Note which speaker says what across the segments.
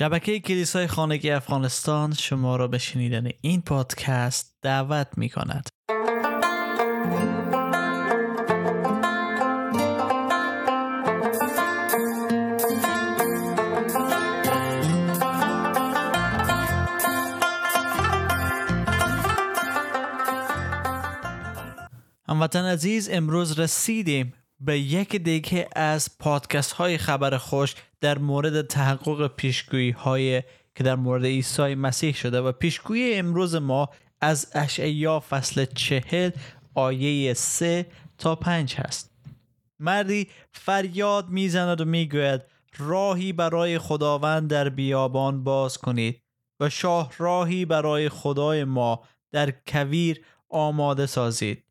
Speaker 1: شبکه کلیسای خانگی افغانستان شما را به شنیدن این پادکست دعوت می کند. هموطن عزیز امروز رسیدیم به یک دیگه از پادکست های خبر خوش در مورد تحقق پیشگویی های که در مورد عیسی مسیح شده و پیشگویی امروز ما از اشعیا فصل چهل آیه سه تا پنج هست. مردی فریاد می‌زند و می‌گوید راهی برای خداوند در بیابان باز کنید و شاه راهی برای خدای ما در کویر آماده سازید.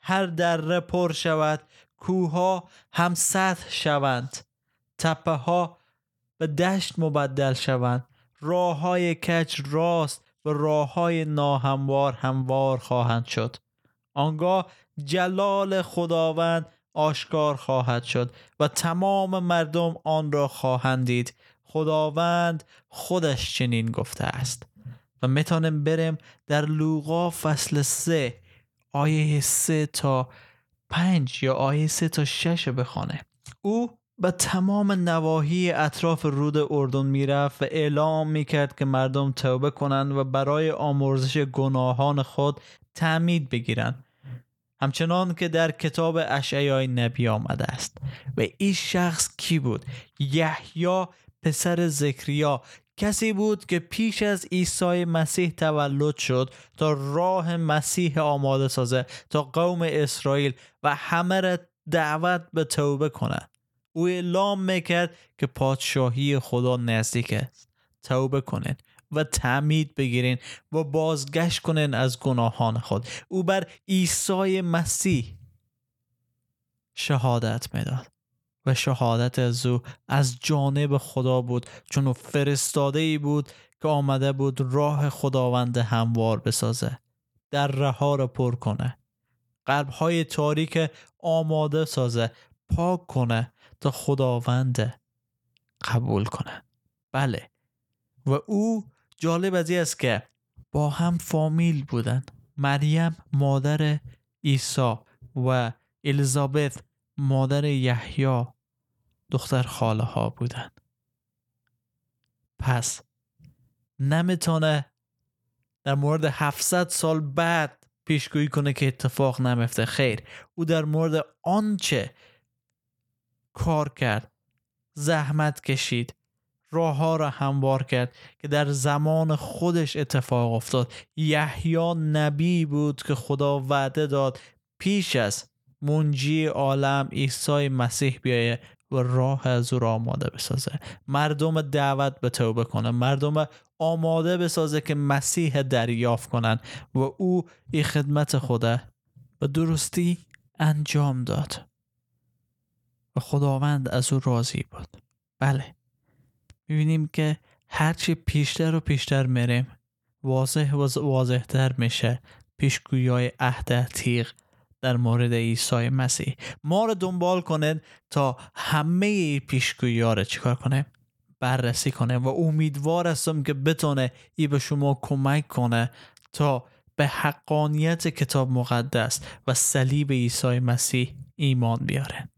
Speaker 1: هر دره پر شود کوها هم سطح شوند. تپه ها به دشت مبدل شوند. راه های کچ راست و راه های ناهموار هموار خواهند شد. آنگاه جلال خداوند آشکار خواهد شد و تمام مردم آن را خواهند دید خداوند خودش چنین گفته است. و می‌تونیم بریم در لوقا فصل سه آیه سه تا پنج یا آیه سه تا شش بخوانه او به تمام نواحی اطراف رود اردن می‌رفت و اعلام می‌کرد که مردم توبه کنند و برای آمرزش گناهان خود تعمید بگیرند. همچنان که در کتاب اشعیای نبی آمده است. و این شخص کی بود؟ یحیی پسر زکریا کسی بود که پیش از عیسی مسیح تولد شد تا راه مسیح آماده سازه تا قوم اسرائیل و همه را دعوت به توبه کنند او اعلام می‌کرد که پادشاهی خدا نزدیک است. توبه کنید و تعمید بگیرین و بازگشت کنین از گناهان خود. او بر عیسی مسیح شهادت می‌داد. و شهادت از او از جانب خدا بود چون فرستاده ای بود که آمده بود راه خداوند هموار بسازه در رها را پر کنه قلب های تاریک آماده سازه پاک کنه تا خداوند قبول کنه. بله. و او جالب از است که با هم فامیل بودن. مریم مادر عیسی و الیزابت مادر یحیی دختر خاله ها بودن. پس نمی‌تونه در مورد 700 سال بعد پیشگویی کنه که اتفاق نمیفته. خیر او در مورد آنچه کار کرد زحمت کشید راه ها را هموار کرد که در زمان خودش اتفاق افتاد. یحیی نبی بود که خدا وعده داد پیش از منجی عالم عیسی مسیح بیایه. و راه از او را آماده بسازه. مردم دعوت به توبه کنه. مردم آماده بسازه که مسیح دریافت کنند و او این خدمت خوده به درستی انجام داد. و خداوند از او راضی بود. بله. می‌بینیم که هرچی پیشتر و پیشتر میریم واضح و واضحتر میشه پیشگویی های عهد تیغ در مورد عیسی مسیح. ما رو دنبال کنه تا همه پیشگویی ها رو چیکار کنه؟ بررسی کنه و امیدوار هستم که بتونه ای به شما کمک کنه تا به حقانیت کتاب مقدس و صلیب عیسی مسیح ایمان بیاره.